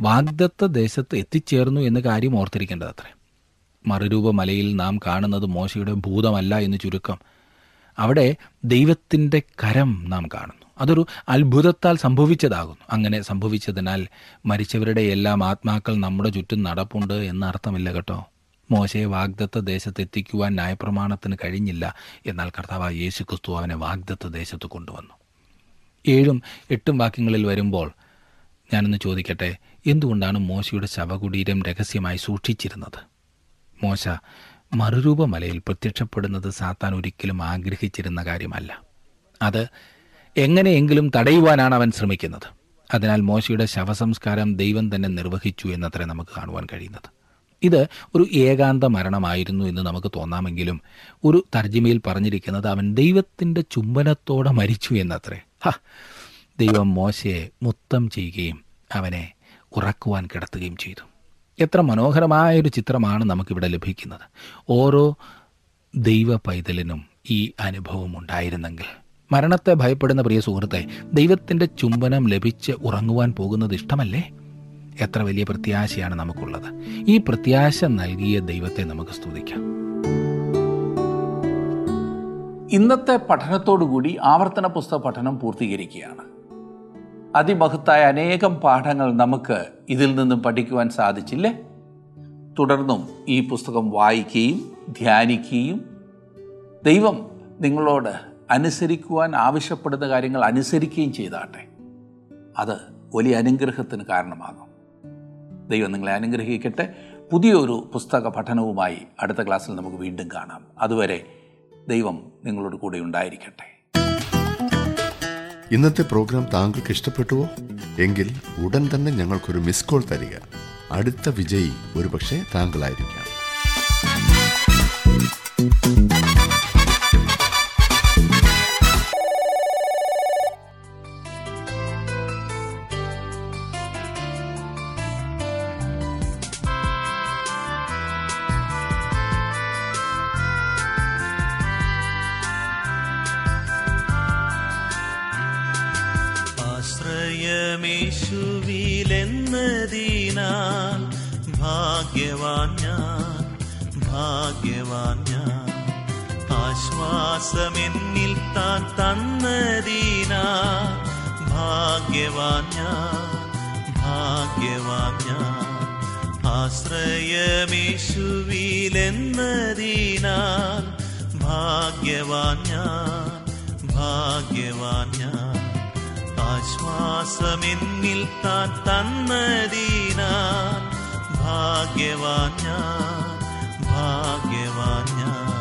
വാഗ്ദത്ത ദേശത്ത് എത്തിച്ചേർന്നു എന്ന കാര്യം ഓർത്തിരിക്കേണ്ടത് അത്രേ മറുരൂപമലയിൽ നാം കാണുന്നത് മോശയുടെ ഭൂതമല്ല എന്ന് ചുരുക്കം. അവിടെ ദൈവത്തിന്റെ കരം നാം കാണുന്നു. അതൊരു അത്ഭുതത്താൽ സംഭവിച്ചതാകുന്നു. അങ്ങനെ സംഭവിച്ചതിനാൽ മരിച്ചവരുടെ എല്ലാം ആത്മാക്കൾ നമ്മുടെ ചുറ്റും നടപ്പുണ്ട് എന്ന അർത്ഥമില്ല കേട്ടോ. മോശയെ വാഗ്ദത്ത ദേശത്ത് എത്തിക്കുവാൻ ന്യായപ്രമാണത്തിന് കഴിഞ്ഞില്ല എന്നാൽ കർത്താവ് യേശു ക്രിസ്തു അവനെ വാഗ്ദത്ത ദേശത്ത് കൊണ്ടുവന്നു. ഏഴും എട്ടും വാക്യങ്ങളിൽ വരുമ്പോൾ ഞാനൊന്ന് ചോദിക്കട്ടെ എന്തുകൊണ്ടാണ് മോശയുടെ ശവകുടീരം രഹസ്യമായി സൂക്ഷിച്ചിരുന്നത്? മോശ മറുരൂപമലയിൽ പ്രത്യക്ഷപ്പെടുന്നത് സാത്താൻ ഒരിക്കലും ആഗ്രഹിച്ചിരുന്ന കാര്യമല്ല. അത് എങ്ങനെയെങ്കിലും തടയുവാനാണ് അവൻ ശ്രമിക്കുന്നത്. അതിനാൽ മോശയുടെ ശവസംസ്കാരം ദൈവം തന്നെ നിർവഹിച്ചു എന്നത്രേ നമുക്ക് കാണുവാൻ കഴിയുന്നത്. ഇത് ഒരു ഏകാന്ത മരണമായിരുന്നു എന്ന് നമുക്ക് തോന്നാമെങ്കിലും ഒരു തർജിമയിൽ പറഞ്ഞിരിക്കുന്നത് അവൻ ദൈവത്തിന്റെ ചുംബനത്തോടെ മരിച്ചു എന്നത്രേ. ഹ ദൈവം മോശയെ മുത്തം ചെയ്യുകയും അവനെ ഉറക്കുവാൻ കിടത്തുകയും ചെയ്തു. എത്ര മനോഹരമായൊരു ചിത്രമാണ് നമുക്കിവിടെ ലഭിക്കുന്നത്. ഓരോ ദൈവ പൈതലിനും ഈ അനുഭവം ഉണ്ടായിരുന്നെങ്കിൽ മരണത്തെ ഭയപ്പെടുന്ന പ്രിയ സുഹൃത്തെ ദൈവത്തിന്റെ ചുംബനം ലഭിച്ച് ഉറങ്ങുവാൻ പോകുന്നത് ഇഷ്ടമല്ലേ? എത്ര വലിയ പ്രത്യാശയാണ് നമുക്കുള്ളത്. ഈ പ്രത്യാശ നൽകിയ ദൈവത്തെ നമുക്ക് സ്തുതിക്കാം. ഇന്നത്തെ പഠനത്തോടുകൂടി ആവർത്തന പുസ്തക പഠനം പൂർത്തീകരിക്കുകയാണ്. അതിമഹത്തായ അനേകം പാഠങ്ങൾ നമുക്ക് ഇതിൽ നിന്നും പഠിക്കുവാൻ സാധിച്ചില്ലേ. തുടർന്നും ഈ പുസ്തകം വായിക്കുകയും ധ്യാനിക്കുകയും ദൈവം നിങ്ങളോട് അനുസരിക്കുവാൻ ആവശ്യപ്പെടുന്ന കാര്യങ്ങൾ അനുസരിക്കുകയും ചെയ്താട്ടെ. അത് വലിയ അനുഗ്രഹത്തിന് കാരണമാകും. ദൈവം നിങ്ങളെ അനുഗ്രഹിക്കട്ടെ. പുതിയൊരു പുസ്തക പഠനവുമായി അടുത്ത ക്ലാസ്സിൽ നമുക്ക് വീണ്ടും കാണാം. അതുവരെ ദൈവം നിങ്ങളോട് കൂടെ ഉണ്ടായിരിക്കട്ടെ. ഇന്നത്തെ പ്രോഗ്രാം താങ്കൾക്ക് ഇഷ്ടപ്പെട്ടുവോ? എങ്കിൽ ഉടൻ തന്നെ ഞങ്ങൾക്കൊരു മിസ് കോൾ തരിക. അടുത്ത വിജയി ഒരുപക്ഷെ താങ്കളായിരിക്കാം. ഭാഗ്യവാൻ ഞാൻ ഭാഗ്യവാൻ ഞാൻ ആശ്രയമേശുവിലെന്നതിനാൽ ഭാഗ്യവാൻ ഞാൻ ഭാഗ്യവാൻ ഞാൻ ആശ്വാസമെന്നിൽ താൻ ഭാഗ്യവാൻ ഞാൻ ഭാഗ്യവാൻ ഞാൻ